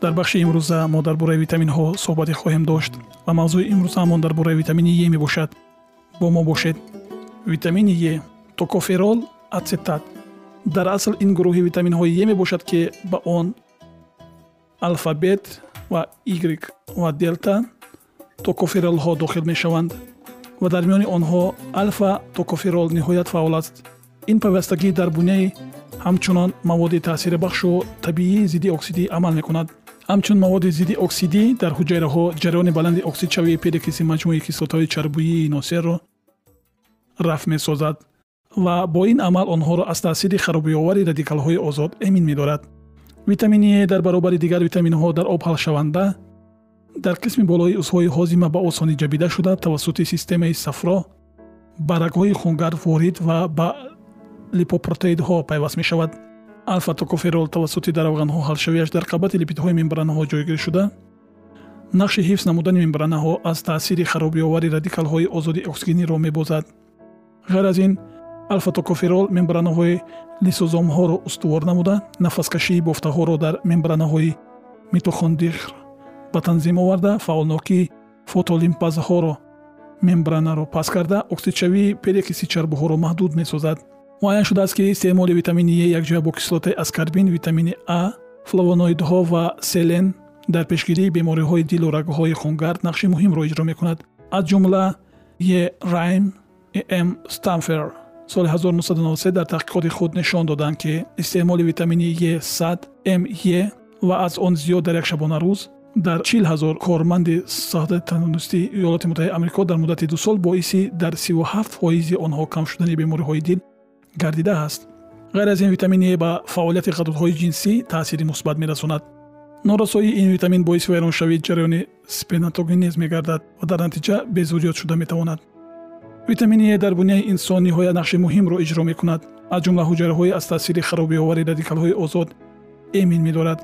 дар бахши имрӯза мо дар бораи витаминҳо суҳбате хоҳем дошт ва мавзӯи имрӯзаамон дар бораи витамини е мебошад. Бо мо бошед. Витамини е токоферол ацетат. Дар асл ин гурӯҳи витаминҳои е мебошад ки ба он алфабет ва игрик ва делта токоферолҳо дохил мешаванд ва дар миёни онҳо алфа токоферол ниҳоят фаъол аст. Ин пайвастагӣ дар буняи ҳамчунон маводи таъсирбахшу табиии зидди оксидӣ амал мекунад ҳамчун маводи зидди оксидӣ дар ҳуҷайраҳо ҷараёни баланди оксидшавии перекиси маҷмӯи кислотаҳои чарбуии носерро рафъ месозад ва бо ин амал онҳоро аз таъсири харобиовари радикалҳои озод эмин медорад. Витамини е дар баробари дигар витаминҳо дар об ҳалшаванда дар қисми болои узвҳои ҳозима ба осонӣ ҷабида шуда тавассути системаи сафро ба рагҳои хунгард ворид ва ба липопротеидҳо пайваст мешавад алфа токоферол тавассути даравғанҳо ҳалшавиаш дар қабати липидҳои мембранаҳо ҷойгир шуда. Нақши ҳифз намудани мембранаҳо аз таъсири харобиовари радикалҳои озоди оксигениро мебозад. Ғайр аз ин алфа токоферол мембранаҳои лисозомҳоро устувор намуда. Нафаскашии бофтаҳоро дар мембранаҳои митохондихр ба танзим оварда фаъолнокии фотолимпазҳоро мембранаро паст карда оксидшавии перекиси чарбуҳоро маҳдуд месозад муайян шудааст ки истеъмоли витамини е якҷоя бо кислотаи аскарбин витамини а флавоноидҳо ва селен дар пешгирии бемориҳои дилу рагҳои хунгард нақши муҳимро иҷро мекунад. Аз ҷумла е райм м стамфер соли 1993 дар таҳқиқоти худ нишон доданд ки истеъмоли витамини е 100 м е ва аз он зиёд дар як шабонарӯз дар чил ҳазор корманди соҳдати тандурустии иёлоти муттаҳидаи амрико дар муддати ду сол боиси дар 37 фоизи онҳо кам шудани бемориҳои дил гардидааст ғайр аз ин витамини е ба фаъолияти ғадудҳои ҷинсӣ таъсири мусбат мерасонад. Норасоии ин витамин боиси вайроншавии ҷараёни спенатогенез мегардад ва дар натиҷа безвуҷуд шуда метавонад. Витамини е дар буняи инсон ниҳоят нақши муҳимро иҷро мекунад. Аз ҷумла ҳуҷайраҳое аз таъсири харобиовари радикалҳои озод эмин медорад.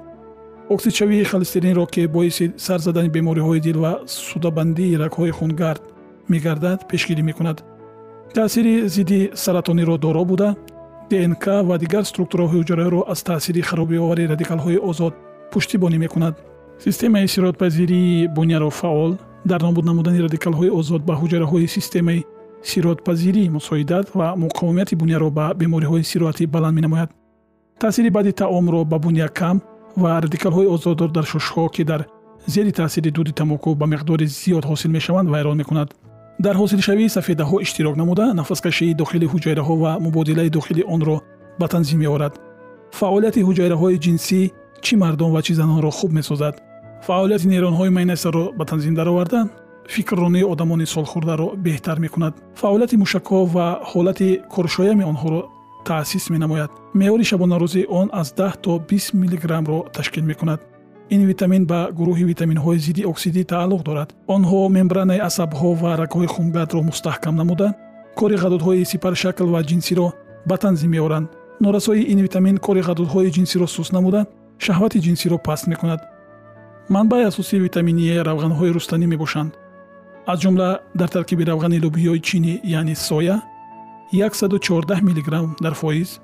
Оксидшавии холестеринро ки боиси сар задани бемориҳои дил ва судабандии рагҳои хунгард мегардад пешгирӣ мекунад таъсири зидди саратониро доро буда днк ва дигар структураҳои ҳуҷраиро аз таъсири харобиовари радикалҳои озод пуштибонӣ мекунад. Системаи сиротпазирии буняро фаъол дар нобуд намудани радикалҳои озод ба ҳуҷраҳои системаи сиротпазирӣ мусоидат ва муқовимати буняро ба бемориҳои сироатӣ баланд менамояд. Таъсири баъди таомро ба буня кам ва радикалҳои озоддор дар шушҳо ки дар зери таъсири дуди тамоку ба миқдори зиёд ҳосил мешаванд вайрон мекунад дар ҳосилшавии сафедаҳо иштирок намуда нафаскашии дохили ҳуҷайраҳо ва мубодилаи дохили онро ба танзим меорад. Фаъолияти ҳуҷайраҳои ҷинсӣ чӣ мардон ва чӣ занонро хуб месозад? Фаъолияти нейронҳои майнасаро ба танзим дароварда фикрронии одамони солхӯрдаро беҳтар мекунад. Фаъолияти мушакҳо ва ҳолати коршоями онҳоро таъсис менамояд. Меъёри шабонарӯзии он аз 10 то 20 миллиграммро ташкил мекунад ин витамин ба гурӯҳи витаминҳои зидди оксидӣ тааллуқ дорад. Онҳо мембранаи асабҳо ва рагҳои хунгардро мустаҳкам намуда кори ғадудҳои сипаршакл ва ҷинсиро ба танзим меоранд. Норасоии ин витамин кори ғадудҳои ҷинсиро суст намуда шаҳвати ҷинсиро паст мекунад. Манбаи асосии витамини е равғанҳои рустанӣ мебошанд. Аз ҷумла дар таркиби равғани лӯбиёи чинӣ яъне соя 114 мг дар фоиз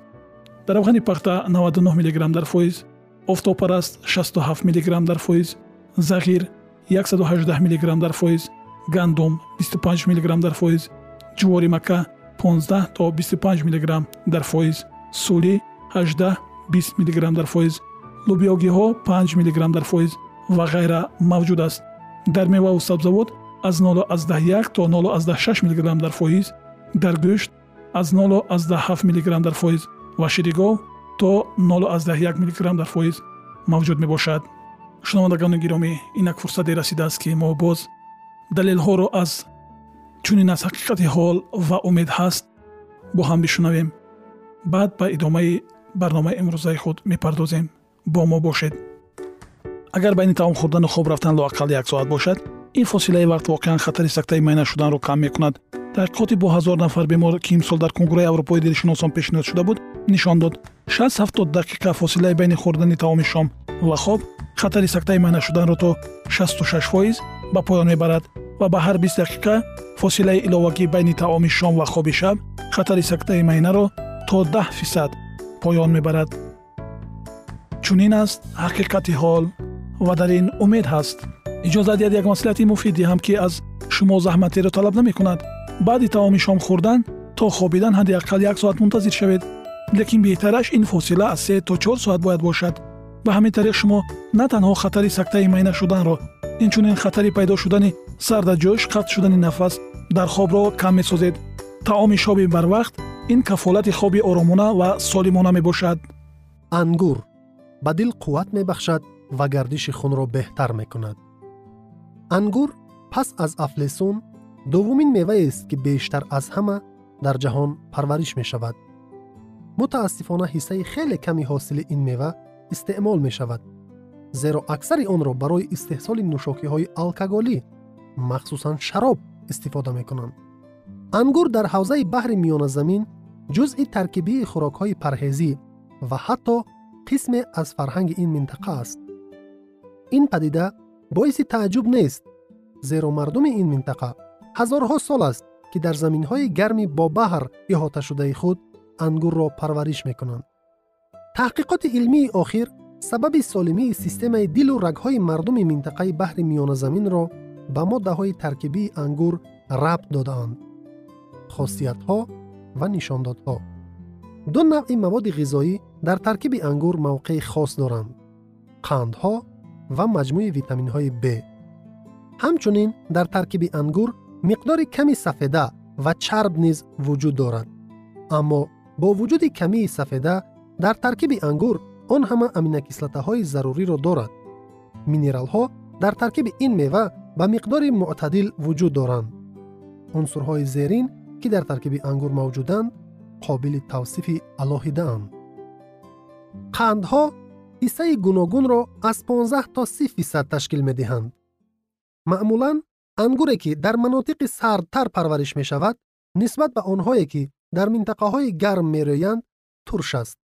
дар равғани пахта 99 мг дар фоиз офтобпараст 67 мг дар фоиз зағир 118 мг дар фоиз гандум 25 мг дар фоиз ҷувори мака 15 то 25 мг дар фоиз сӯли 18 20 мг дар фоиз лӯбиёгиҳо 5 мг дар фоиз ва ғайра мавҷуд аст. Дар меваву сабзавот аз 0 то 0 мг дар фоиз дар гӯшт аз 0 мг дар фоиз ва ширигоҳ то 0 мг дар фоиз мавҷуд мебошад. Шунавандагони гиромӣ инак фурсате расидааст ки мо боз далелҳоро аз чунин аз ҳақиқати ҳол ва умед ҳаст бо ҳам бишунавем. Баъд ба идомаи барномаи имрӯзаи худ мепардозем. Бо мо бошед. Агар байни таом хӯрдану хоб рафтан лоақал як соат бошад ин фосилаи вақт воқеан хатари сактаи майна шуданро кам мекунад таҳқиқоти бо ҳазор нафар бемор ки имсол дар кунгурӯи аврупои дилшиносон пешниҳод шуда буд нишон дод 670 дақиқа фосилаи байни хӯрдани таоми шом. Ва хоб хатари сактаи майна шуданро то 66 фоиз ба поён мебарад ва ба ҳар 20 дақиқа фосилаи иловагӣ байни таоми шом ва хоби шаб хатари сактаи майнаро то 10 фисад поён мебарад. Чунин аст ҳақиқати ҳол ва дар ин умед ҳаст. Иҷозат диҳад як маслиҳати муфид диҳам ки аз шумо заҳматеро талаб намекунад баъди таоми шом хӯрдан то хобидан ҳадди ақал як соат мунтазир шавед лекин беҳтараш ин фосила аз се то чор соат бояд бошад ба ҳамин тариқ шумо на танҳо хатари сактаи майна шуданро инчунин хатари пайдо шудани сардаҷӯш қатъ шудани нафас дар хобро кам месозед таоми шоби барвақт ин кафолати хоби оромона ва солимона мебошад ангур ба дил қувват мебахшад ва гардиши хунро беҳтар мекунад ангур пас аз афлесун дуввумин меваест ки бештар аз ҳама дар ҷаҳон парвариш мешавад мутаассифона ҳиссаи хеле ками ҳосили ин мева истеъмол мешавад зеро аксари онро барои истеҳсоли нӯшокиҳои алкоголӣ махсусан шароб истифода мекунанд ангур дар ҳавзаи баҳри миёназамин ҷузъи таркибии хӯрокҳои парҳезӣ ва ҳатто қисме аз фарҳанги ин минтақа аст ин падида боиси тааҷҷуб нест зеро мардуми ин минтақа ҳазорҳо сол аст ки дар заминҳои гарми бо баҳр иҳоташудаи худ ангурро парвариш мекунанд. Таҳқиқоти илмии охир сабаби солимии системаи дилу рагҳои мардуми минтақаи баҳри миёназаминро ба моддаҳои таркибии ангур рабт додаанд хосиятҳо ва нишондодҳо. Ду навъи маводи ғизоӣ дар таркиби ангур мавқеи хос доранд қандҳо ва маҷмӯи витаминҳои б. Ҳамчунин дар таркиби ангур миқдори ками сафеда ва чарб низ вуҷуд дорад. Аммо бо вуҷуди камии сафеда дар таркиби ангур он ҳама аминокислотаҳои заруриро дорад. Минералҳо дар таркиби ин мева ба миқдори мӯътадил вуҷуд доранд. Унсурҳои зерин ки дар таркиби ангур мавҷуданд қобили тавсифи алоҳидаанд. Қандҳо ҳиссаи гуногунро аз 15 то 30 фисад ташкил медиҳанд. Маъмулан ангуре ки дар манотиқи сардтар парвариш мешавад нисбат ба онҳое ки дар минтақаҳои гарм мерӯянд турш аст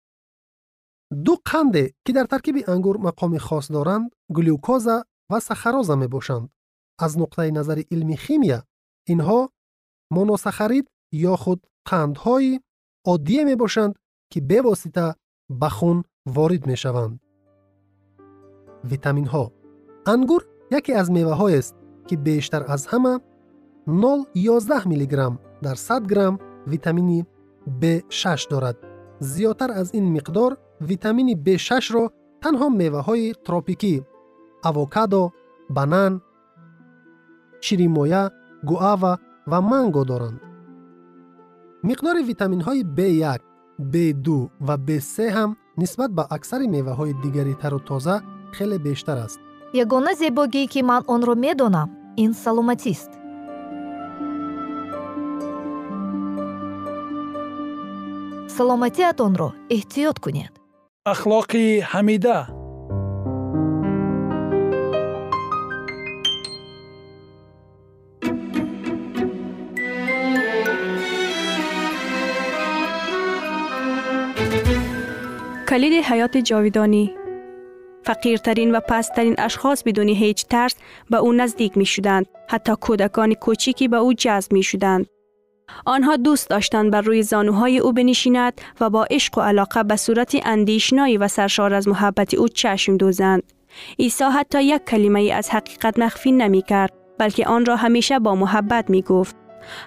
ду қанде ки дар таркиби ангур мақоми хос доранд глюкоза ва сахароза мебошанд. Аз нуқтаи назари илми химия инҳо моносахарид ё худ қандҳои оддие мебошанд ки бевосита ба хун ворид мешаванд. Витаминҳо. Ангур яке аз меваҳоест ки бештар аз ҳама 011 мг дар 100 грамм витамини b6 дорад. Зиёдтар аз ин миқдор витамини b6ро танҳо меваҳои тропикӣ авокадо банан ширимоя гуава ва манго доранд. Миқдори витаминҳои b1 b2 ва b3 ҳам нисбат ба аксари меваҳои дигари тару тоза хеле бештар аст ягона зебогӣ ки ман онро медонам ин саломатист. Саломатиатонро эҳтиёт кунед. Ахлоқи ҳамида. Калиди ҳаёти ҷовидонӣ فقیرترین و پسترین اشخاص بدون هیچ ترس به او نزدیک می شدند. حتی کودکان کوچیکی به او جذب می شدند. آنها دوست داشتند بر روی زانوهای او بنشیند و با عشق و علاقه به صورت اندیشنایی و سرشار از محبت او چشم دوزند. عیسی حتی یک کلمه از حقیقت مخفی نمی کرد بلکه آن را همیشه با محبت می گفت.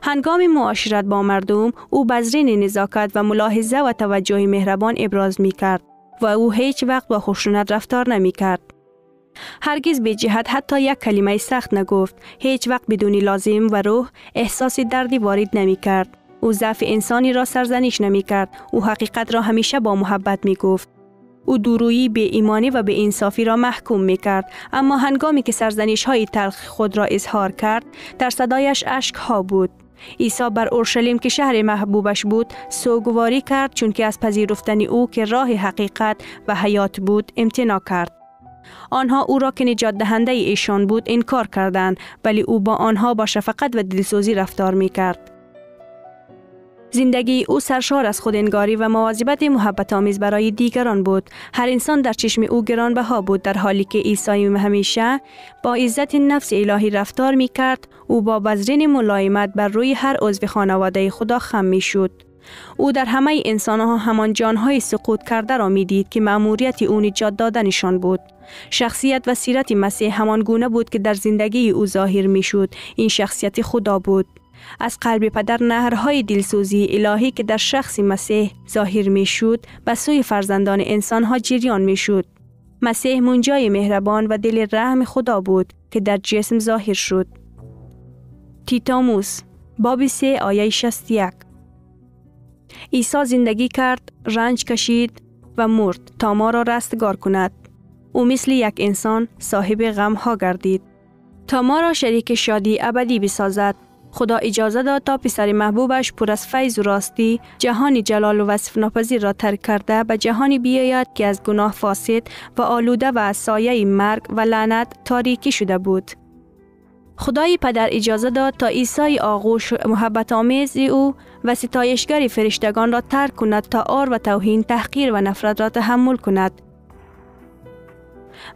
هنگام معاشرت با مردم او بزرین نزاکت و ملاحظه و توجه مهربان ابراز می کرد و او هیچ وقت با خشونت رفتار نمی کرد. هرگز به جهت حتی یک کلمه سخت نگفت. هیچ وقت بدون لازم و روح احساس دردی وارد نمی کرد او ضعف انسانی را سرزنش نمی کرد او حقیقت را همیشه با محبت می گفت او دورویی به ایمانی و به انصافی را محکوم می کرد اما هنگامی که سرزنش های تلخ خود را اظهار کرد در صدایش اشک ها بود. عیسی بر اورشلیم که شهر محبوبش بود سوگواری کرد چون که از پذیرفتن او که راه حقیقت و حیات بود امتناع کرد آنها او را که نجات دهنده ایشان بود انکار کردند ولی او با آنها با شفقت و دلسوزی رفتار می کرد. زندگی او سرشار از خودانگاری و مواظبت محبت آمیز برای دیگران بود. هر انسان در چشم او گرانبها بود در حالی که عیسی همیشه با عزت نفس الهی رفتار می کرد. او با بذرین ملایمت بر روی هر عضو خانواده خدا خم می شد. او در همه انسان ها همان جانهای سقوط کرده را می دید که مأموریت او نجات دادنشان بود. شخصیت و سیرت مسیح همان گونه بود که در زندگی او ظاهر می شد. این شخصیت خدا بود. از قلب پدر نهرهای دلسوزی الهی که در شخص مسیح ظاهر می شد به سوی فرزندان انسان ها جریان می شد. مسیح منجای مهربان و دل رحم خدا بود که در جسم ظاهر شد. تیتاموس باب سه آیه 61 عیسی زندگی کرد، رنج کشید و مرد تا ما را رستگار کند. او مثل یک انسان صاحب غم ها گردید. تا ما را شریک شادی ابدی بسازد خدا اجازه داد تا پسر محبوبش پر از فیض و راستی جهانی جلال و وصف ناپذیر را ترک کرده به جهانی بیاید که از گناه فاسد و آلوده و از سایه مرگ و لعنت تاریکی شده بود. خدای پدر اجازه داد تا عیسی آغوش محبت آمیز او و ستایشگر فرشتگان را ترک کند تا آر و توهین تحقیر و نفرت را تحمل کند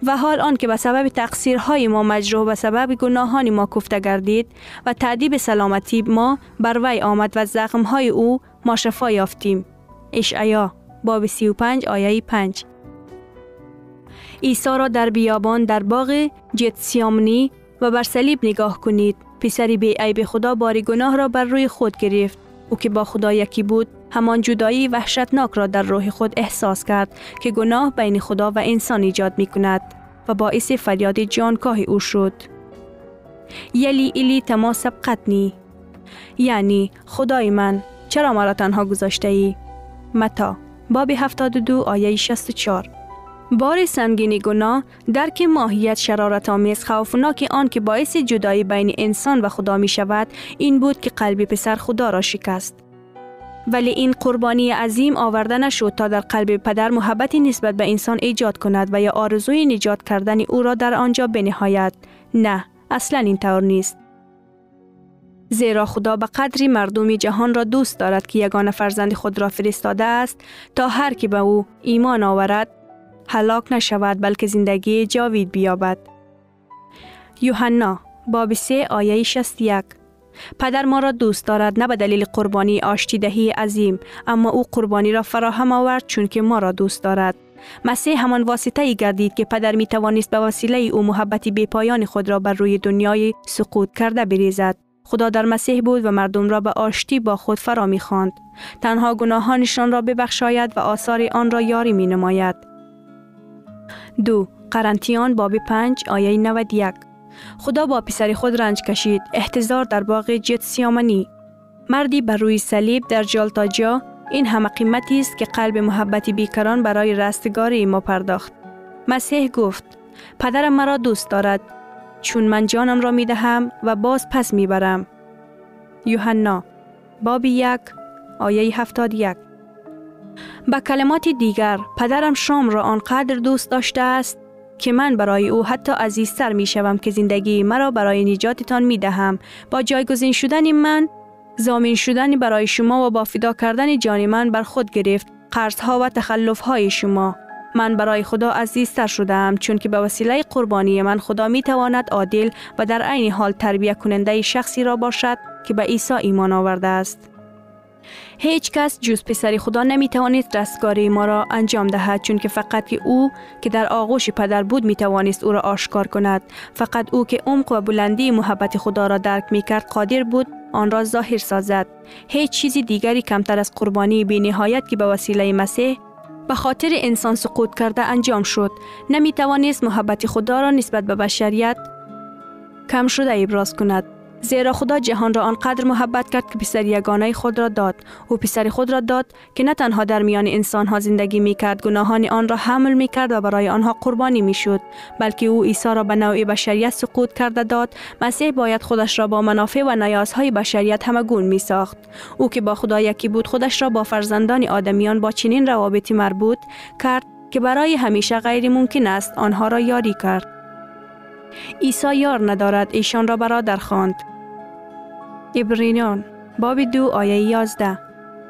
و حال آن که به سبب تقصیرهای ما مجروح و سبب گناهان ما کفته گردید و تعدیب سلامتی ما بر وی آمد و زخمهای او ما شفا یافتیم. اشعیا باب 35 آیه 5 عیسی را در بیابان در باغ جتسیامنی و بر صلیب نگاه کنید. پسری بی عیب خدا باری گناه را بر روی خود گرفت. او که با خدا یکی بود همان جدایی وحشتناک را در روح خود احساس کرد که گناه بین خدا و انسان ایجاد می کند و باعث فریاد جانکاه او شد. یلی ایلی تما سبقتنی یعنی خدای من چرا مرا تنها گذاشته ای؟ متا باب 72 آیه 64 بار سنگین گناه درک ماهیت شرارت آمیز خوفناک آن که باعث جدایی بین انسان و خدا می شود این بود که قلب پسر خدا را شکست. ولی این قربانی عظیم آورده نشد تا در قلب پدر محبتی نسبت به انسان ایجاد کند و یا آرزوی نجات کردن او را در آنجا بنهایت. نه، اصلا این طور نیست. زیرا خدا به قدری مردم جهان را دوست دارد که یگان فرزند خود را فرستاده است تا هر کی به او ایمان آورد هلاک نشود بلکه زندگی جاوید بیابد. یوحنا باب 3 آیه 61 پدر ما را دوست دارد نه به دلیل قربانی آشتیدهی عظیم اما او قربانی را فراهم آورد چون که ما را دوست دارد. مسیح همان واسطه ای گردید که پدر می توانست به وسیله او محبتی بی پایان خود را بر روی دنیای سقوط کرده بریزد. خدا در مسیح بود و مردم را به آشتی با خود فرا می خواند. تنها گناهانشان را ببخشاید و آثار آن را یاری می نماید. دو قرنتیان باب 5 آیه 91 خدا با پسر خود رنج کشید. احتضار در باغ جت سیامنی مردی بر روی صلیب در جالتاجا این همه قیمتی است که قلب محبت بیکران برای رستگاری ما پرداخت. مسیح گفت پدرم مرا دوست دارد. چون من جانم را می دهم و باز پس می برم. یوحنا باب یک آیه 71 به کلمات دیگر پدرم شام را آنقدر دوست داشته است که من برای او حتی عزیزتر می شوم که زندگی مرا برای نجاتتان می دهم با جایگزین شدن من زامین شدن برای شما و با فدا کردن جان من بر خود گرفت. قرض ها و تخلف های شما. من برای خدا عزیزتر شدم چون که به وسیله قربانی من خدا می تواند عادل و در عین حال تربیت کننده شخصی را باشد که به عیسی ایمان آورده است. هیچ کس جز پسر خدا نمی توانست دستگاری ما را انجام دهد چون که فقط او که در آغوش پدر بود می توانست او را آشکار کند. فقط او که عمق و بلندی محبت خدا را درک می کرد قادر بود آن را ظاهر سازد. هیچ چیزی دیگری کمتر از قربانی بی نهایت که به وسیله مسیح به خاطر انسان سقوط کرده انجام شد. نمی توانست محبت خدا را نسبت به بشریت کم شده ابراز کند. زیرا خدا جهان را آنقدر محبت کرد که پسر یگانه خود را داد. او پسر خود را داد که نه تنها در میان انسان ها زندگی می کرد گناهان آن را حمل می کرد و برای آنها قربانی می شد بلکه او عیسی را به نوع بشریت سقوط کرده داد. مسیح باید خودش را با منافع و نیازهای بشریت همگون می ساخت او که با خدا یکی بود خودش را با فرزندان آدمیان با چنین روابطی مربوط کرد که برای همیشه غیر ممکن است آنها را یاری کرد. عیسی یار ندارد ایشان را برادر خواند. ابرینان باب دو آیه یازده.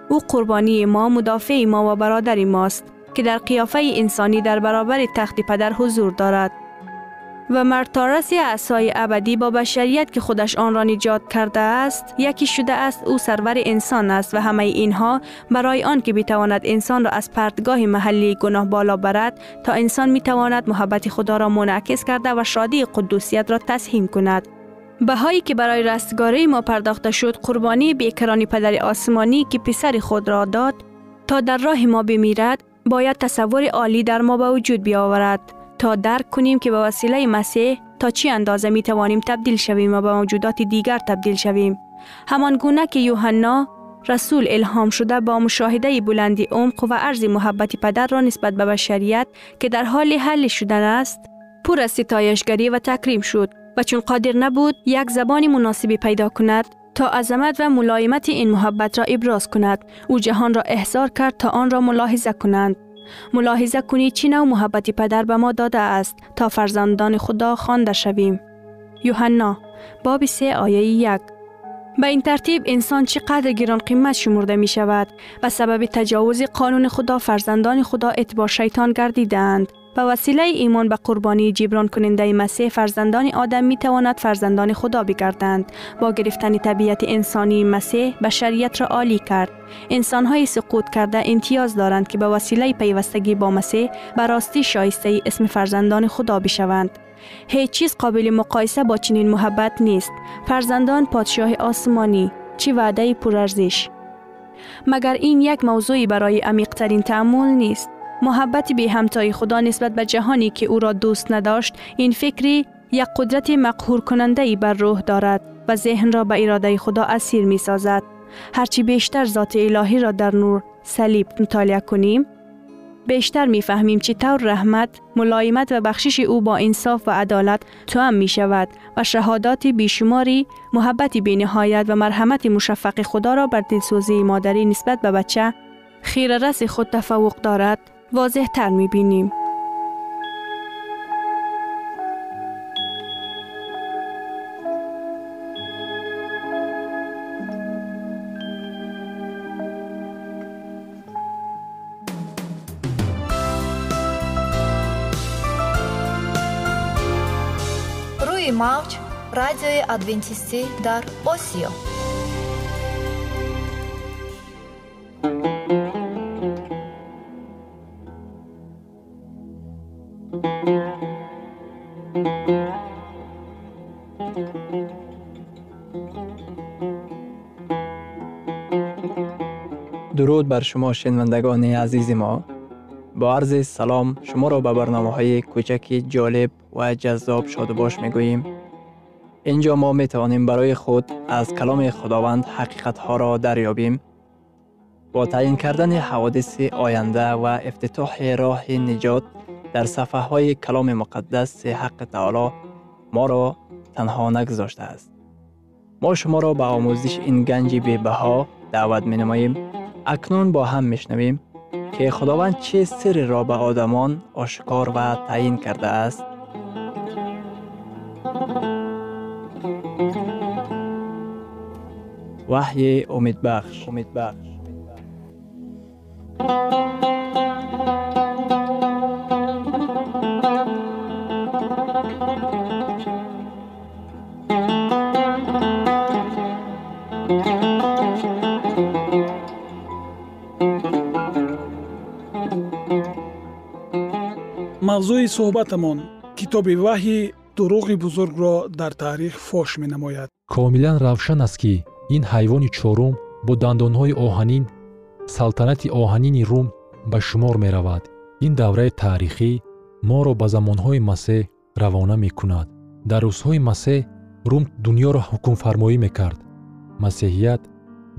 او قربانی ما مدافع ما و برادر ماست که در قیافه انسانی در برابر تخت پدر حضور دارد. و مرتارس اعصای ابدی با بشریت که خودش آن را نجات کرده است یکی شده است او سرور انسان است و همه اینها برای آن که بتواند انسان را از پرتگاه محلی گناه بالا برد تا انسان می‌تواند محبت خدا را منعکس کرده و شادی قدوسیت را تسهیم کند. بهایی که برای رستگاری ما پرداخته شد قربانی بیکرانی پدر آسمانی که پسر خود را داد تا در راه ما بمیرد باید تصور عالی در ما به وجود بیاورد. تا درک کنیم که به وسیله مسیح تا چی اندازه می توانیم تبدیل شویم و به موجودات دیگر تبدیل شویم. همان گونه که یوحنا رسول الهام شده با مشاهده بلندی عمق و عرض محبت پدر را نسبت به بشریت که در حال حل شدن است پر از ستایشگری و تکریم شد. و چون قادر نبود یک زبان مناسبی پیدا کند تا عظمت و ملایمت این محبت را ابراز کند. او جهان را احضار کرد تا آن را ملاحظه کنند. ملاحظه کنید چی نوع محبت پدر به ما داده است تا فرزندان خدا خوانده شویم. یوحنا باب سه آیه یک. به این ترتیب انسان چقدر گران قیمت شمرده می شود و سبب تجاوز قانون خدا فرزندان خدا اتباع شیطان گردیدند به وسیله ایمان به قربانی جبران کننده مسیح فرزندان آدم می تواند فرزندان خدا بگردند. با گرفتن طبیعت انسانی مسیح بشریت را عالی کرد. انسان های سقوط کرده امتیاز دارند که به وسیله پیوستگی با مسیح به راستی شایسته اسم فرزندان خدا بشوند. هیچ چیز قابل مقایسه با چنین محبت نیست. فرزندان پادشاه آسمانی چی وعده پرارزش؟ مگر این یک موضوعی برای عمیقترین تعمل نیست؟ محبت بی همتای خدا نسبت به جهانی که او را دوست نداشت این فکری یک قدرت مقهور کننده ای بر روح دارد و ذهن را به اراده خدا اسیر می سازد. هرچی بیشتر ذات الهی را در نور صلیب مطالعه کنیم بیشتر می‌فهمیم طور رحمت، ملایمت و بخشش او با انصاف و عدالت هم می شود و شهادات بیشماری، محبت بینهایت و مرحمت مشفق خدا را بر دلسوزی مادری نسبت به بچه خیر رس خود تفوق دارد واضح تر می بینیم. روی موج رادیوی ادوینتیستی در اوسیو درود بر شما شنوندگان عزیز ما. با عرض سلام شما را به برنامه های کوچک جالب و جذاب شاد باش می گوییم اینجا ما می توانیم برای خود از کلام خداوند حقیقت ها را دریابیم. با تعیین کردن حوادث آینده و افتتاح راه نجات در صفحه های کلام مقدس حق تعالی ما را تنها نگذاشته است. ما شما را به آموزش این گنج بها دعوت می نماییم اکنون با هم میشنویم که خداوند چه سر را به آدمان آشکار و تعیین کرده است. وحی امیدبخش امیدبخش мавзӯи суҳбатамон китоби ваҳйи дуруғи бузургро дар таърих фош менамояд. Комилан равшан аст ки ин ҳайвони чорум бо дандонҳои оҳанин салтанати оҳанини рум ба шумор меравад. Ин давраи таърихӣ моро ба замонҳои масеҳ равона мекунад. Дар рӯзҳои масеҳ рум дуньёро ҳукмфармоӣ мекард. Масеҳият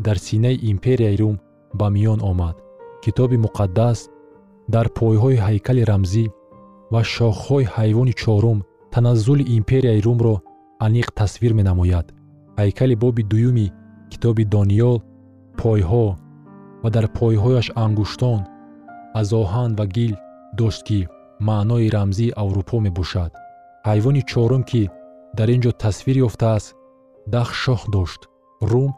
дар синаи империяи рум ба миён омад. Китоби муқаддас дар пойҳои ҳайкали рамзӣ ва шохҳои ҳайвони чорум таназзули империяи румро аниқ тасвир менамояд. Ҳайкали боби дуюми китоби дониёл пойҳо ва дар пойҳояш ангуштон аз оҳан ва гил дошт ки маънои рамзии аврупо мебошад. Ҳайвони чорум ки дар ин ҷо тасвир ёфтааст даҳ шох дошт. Рум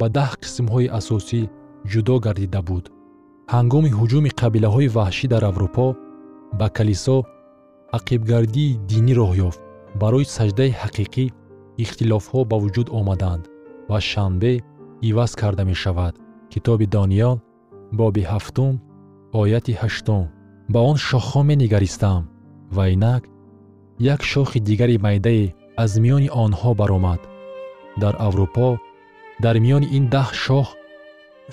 ба даҳ қисмҳои асосӣ ҷудо гардида буд. Ҳангоми ҳуҷуми қабилаҳои ваҳшӣ дар аврупо ба калисо ақибгардии динӣ роҳ ёфт. Барои саҷдаи ҳақиқӣ ихтилофҳо ба вуҷуд омаданд ва шанбе иваз карда мешавад. Китоби дониёл боби ҳафтум ояти ҳаштум. Ба он шохҳо менигаристам ва инак як шохи дигари майдае аз миёни онҳо баромад. Дар аврупо дар миёни ин даҳ шоҳ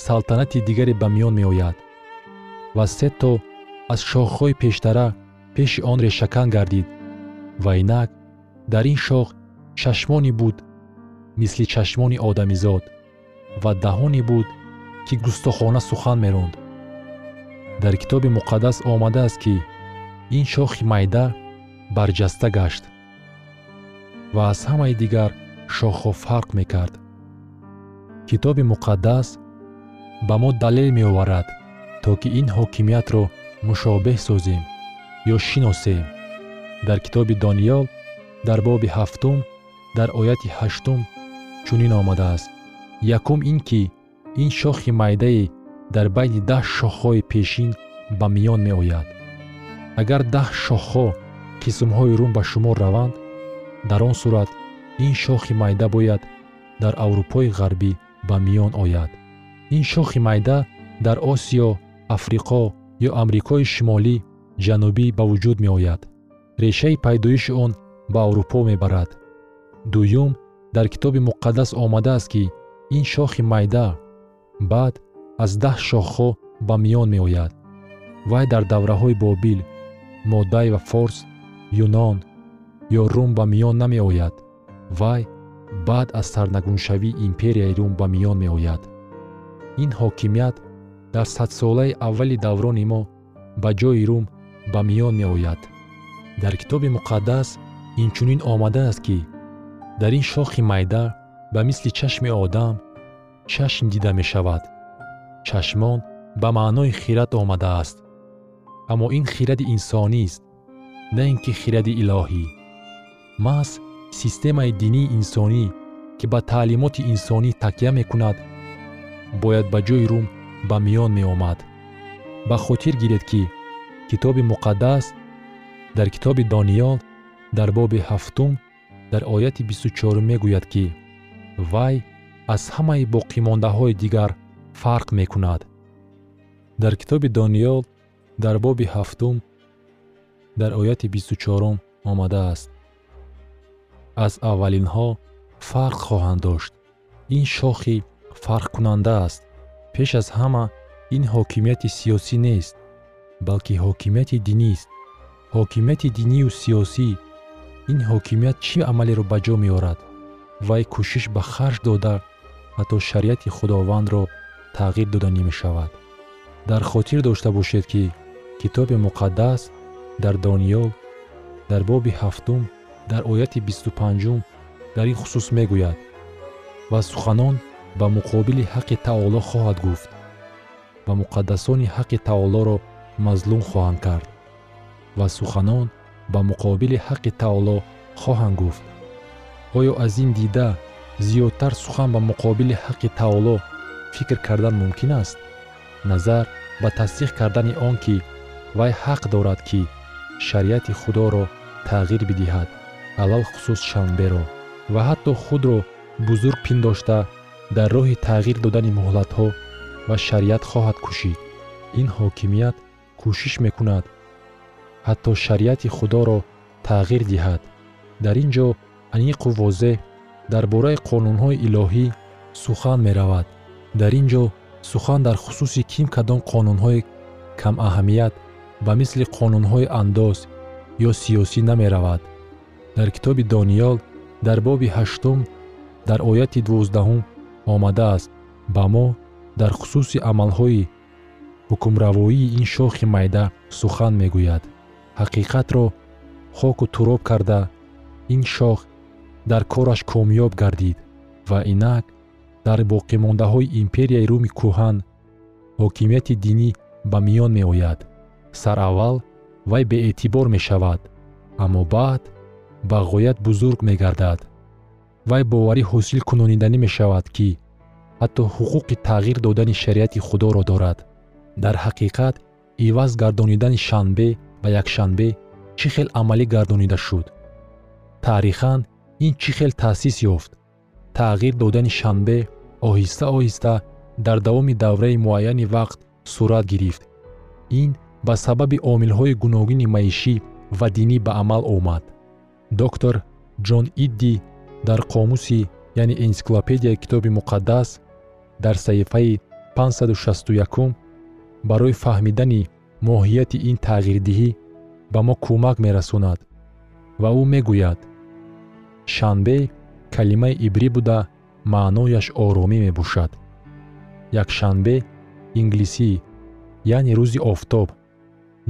салтанати дигаре ба миён меояд ва се то аз шохҳои пештара пеши он решакан гардид. Ва инак дар ин шох чашмоне буд мисли чашмони одамизод ва даҳоне буд ки густохона сухан меронд. Дар китоби муқаддас омадааст ки ин шохи майда барҷаста гашт ва аз ҳамаи дигар шохҳо фарқ мекард. Китоби муқаддас ба мо далел меоварад то ки ин ҳокимиятро мушобеҳ созем ё шиносем. Дар китоби дониёл дар боби ҳафтум дар ояти ҳаштум чунин омадааст якум ин ки ин шохи майдае дар байни даҳ шохҳои пешин ба миён меояд. Агар даҳ шохҳо қисмҳои рум ба шумор раванд дар он сурат ин шохи майда бояд дар аврупои ғарбӣ ба миён ояд. Ин шохи майда дар осиё африқо ё амрикои шимолӣ ҷанубӣ ба вуҷуд меояд. Решаи пайдоиши он ба аврупо мебарад. Дуюм дар китоби муқаддас омадааст ки ин шохи майда баъд аз даҳ шохҳо ба миён меояд. Вай дар давраҳои бобил моддай ва форс юнон ё рум ба миён намеояд. Вай баъд аз сарнагуншавии империяи рум ба миён меояд. Ин ҳокимият дар садсолаи аввали даврони мо ба ҷои рум ба миён меояд. Дар китоби муқаддас инчунин омадааст ки дар ин шохи майда ба мисли чашми одам чашм дида мешавад. Чашмон ба маънои хирад омадааст аммо ин хиради инсонист на ин ки хиради илоҳӣ. Маҳз системаи динии инсонӣ ки ба таълимоти инсонӣ такя мекунад бояд ба ҷои рум ба миён меомад. Ба хотир гиред ки китоби муқаддас дар китоби дониёл дар боби ҳафтум дар ояти бисту чорум мегӯяд ки вай аз ҳамаи боқимондаҳои дигар фарқ мекунад. Дар китоби дониёл дар боби ҳафтум дар ояти бисту чорум омадааст. Аз аввалинҳо фарқ хоҳанд дошт. Ин шохи фарқкунанда аст пеш аз ҳама ин ҳокимияти сиёсӣ нест балки ҳокимияти динист ҳокимияти динию сиёсӣ ин ҳокимият чӣ амалеро ба ҷо меорад? Вай кӯшиш ба харҷ дода ҳатто шариати худовандро тағйир дода намешавад дар хотир дошта бошед ки китоби муқаддас дар дониёл дар боби ҳафтум дар ояти бисту панҷум дар ин хусус мегӯяд. Ва суханон ба муқобили ҳаққи таоло хоҳад гуфт ва муқаддасони ҳаққи таолоро мазлум хоҳанд кард ва суханон ба муқобили ҳаққи таоло хоҳанд гуфт. Оё аз ин дида зиёдтар сухан ба муқобили ҳаққи таоло фикр кардан мумкин аст? Назар ба тасдиқ кардани он ки вай ҳақ дорад ки шариати худоро тағйир бидиҳад алалхусус шанберо ва ҳатто худро бузург пиндошта дар роҳи тағйир додани муҳлатҳо ва шариат хоҳад кушид. Ин ҳокимият кӯшиш мекунад ҳатто шариати худоро тағйир диҳад. Дар ин ҷо аниқу возеҳ дар бораи қонунҳои илоҳӣ сухан меравад. Дар ин ҷо сухан дар хусуси ким кадом қонунҳои камаҳамият ба мисли қонунҳои андоз ё сиёсӣ намеравад. Дар китоби дониёл дар боби ҳаштум дар ояти дувоздаҳум омадааст. Ба мо дар хусуси амалҳои ҳукмравоии ин шохи майда сухан мегӯяд. Ҳақиқатро хоку туроб карда ин шох дар кораш комёб гардид ва инак дар боқимондаҳои империяи рӯми кӯҳан ҳокимияти динӣ ба миён меояд. Сараввал вай беэътибор мешавад аммо баъд ба ғоят бузург мегардад вай боварӣ ҳосил кунониданӣ мешавад ки ҳатто ҳуқуқи тағйир додани шариати худоро дорад. Дар ҳақиқат иваз гардонидани шанбе ба якшанбе чӣ хел амалӣ гардонида шуд? Таърихан ин чӣ хел таъсис ёфт? Тағйир додани шанбе оҳиста оҳиста дар давоми давраи муайяни вақт сурат гирифт. Ин ба сабаби омилҳои гуногуни маишӣ ва динӣ ба амал омад. Доктор ҷон идди дар қомуси яъне энциклопедияи китоби муқаддас дар саҳифаи 561 барои фаҳмидани моҳияти ин тағйирдиҳӣ ба мо кӯмак мерасонад ва ӯ мегӯяд. Шанбе калимаи ибрӣ буда маънояш оромӣ мебошад. Якшанбе инглисӣ яъне рӯзи офтоб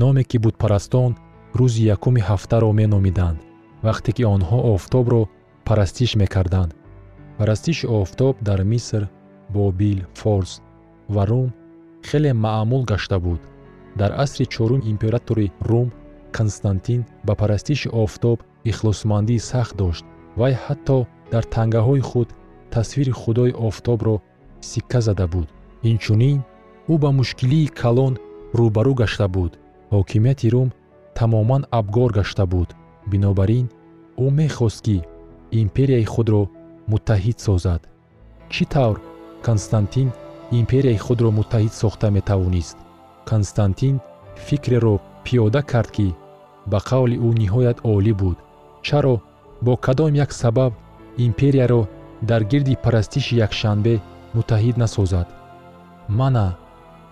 номе ки бутпарастон рӯзи якуми ҳафтаро меномиданд. Вақте ки онҳо офтобро парастиш мекарданд. Парастиши офтоб дар миср бобил форс ва рум хеле маъмул гашта буд. Дар асри чорум императори рум константин ба парастиши офтоб ихлосмандии сахт дошт вай ҳатто дар тангаҳои худ тасвири худои офтобро сикка зада буд. Инчунин ӯ ба мушкилии калон рӯбарӯ гашта буд. Ҳокимияти рум тамоман абгор гашта буд. Бинобар ин ӯ мехост ки империяи худро муттаҳид созад. Чӣ тавр? Константин империяи худро муттаҳид сохта метавонист. Константин фикреро пиёда кард ки ба қавли ӯ ниҳоят олӣ буд. Чаро бо кадом як сабаб империяро дар гирди парастиши якшанбе муттаҳид насозад? Мана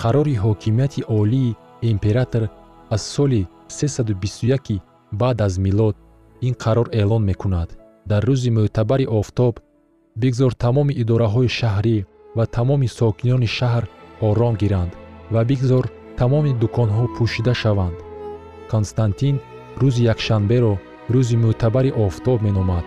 қарори ҳокимияти олии император аз соли 321 баъд аз милод ин қарор эълон мекунад дар рӯзи мӯътабари офтоб бигзор тамоми идораҳои шаҳрӣ ва тамоми сокинони шаҳр ором гиранд ва бигзор тамоми дуконҳо пӯшида шаванд. Константин рӯзи якшанберо рӯзи мӯътабари офтоб меномад.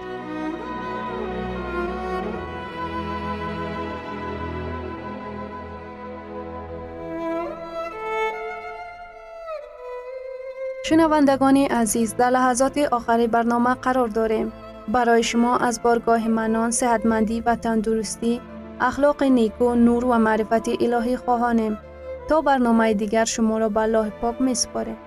Шунавандагони азиз дар лаҳазоти охари барнома қарор дорем барои шумо аз боргоҳи манон сеҳатмандӣ ва тандурустӣ ахлоқи неку нур ва маърифати илоҳӣ хоҳонем то барномаи дигар шуморо ба аллоҳи пок месупорем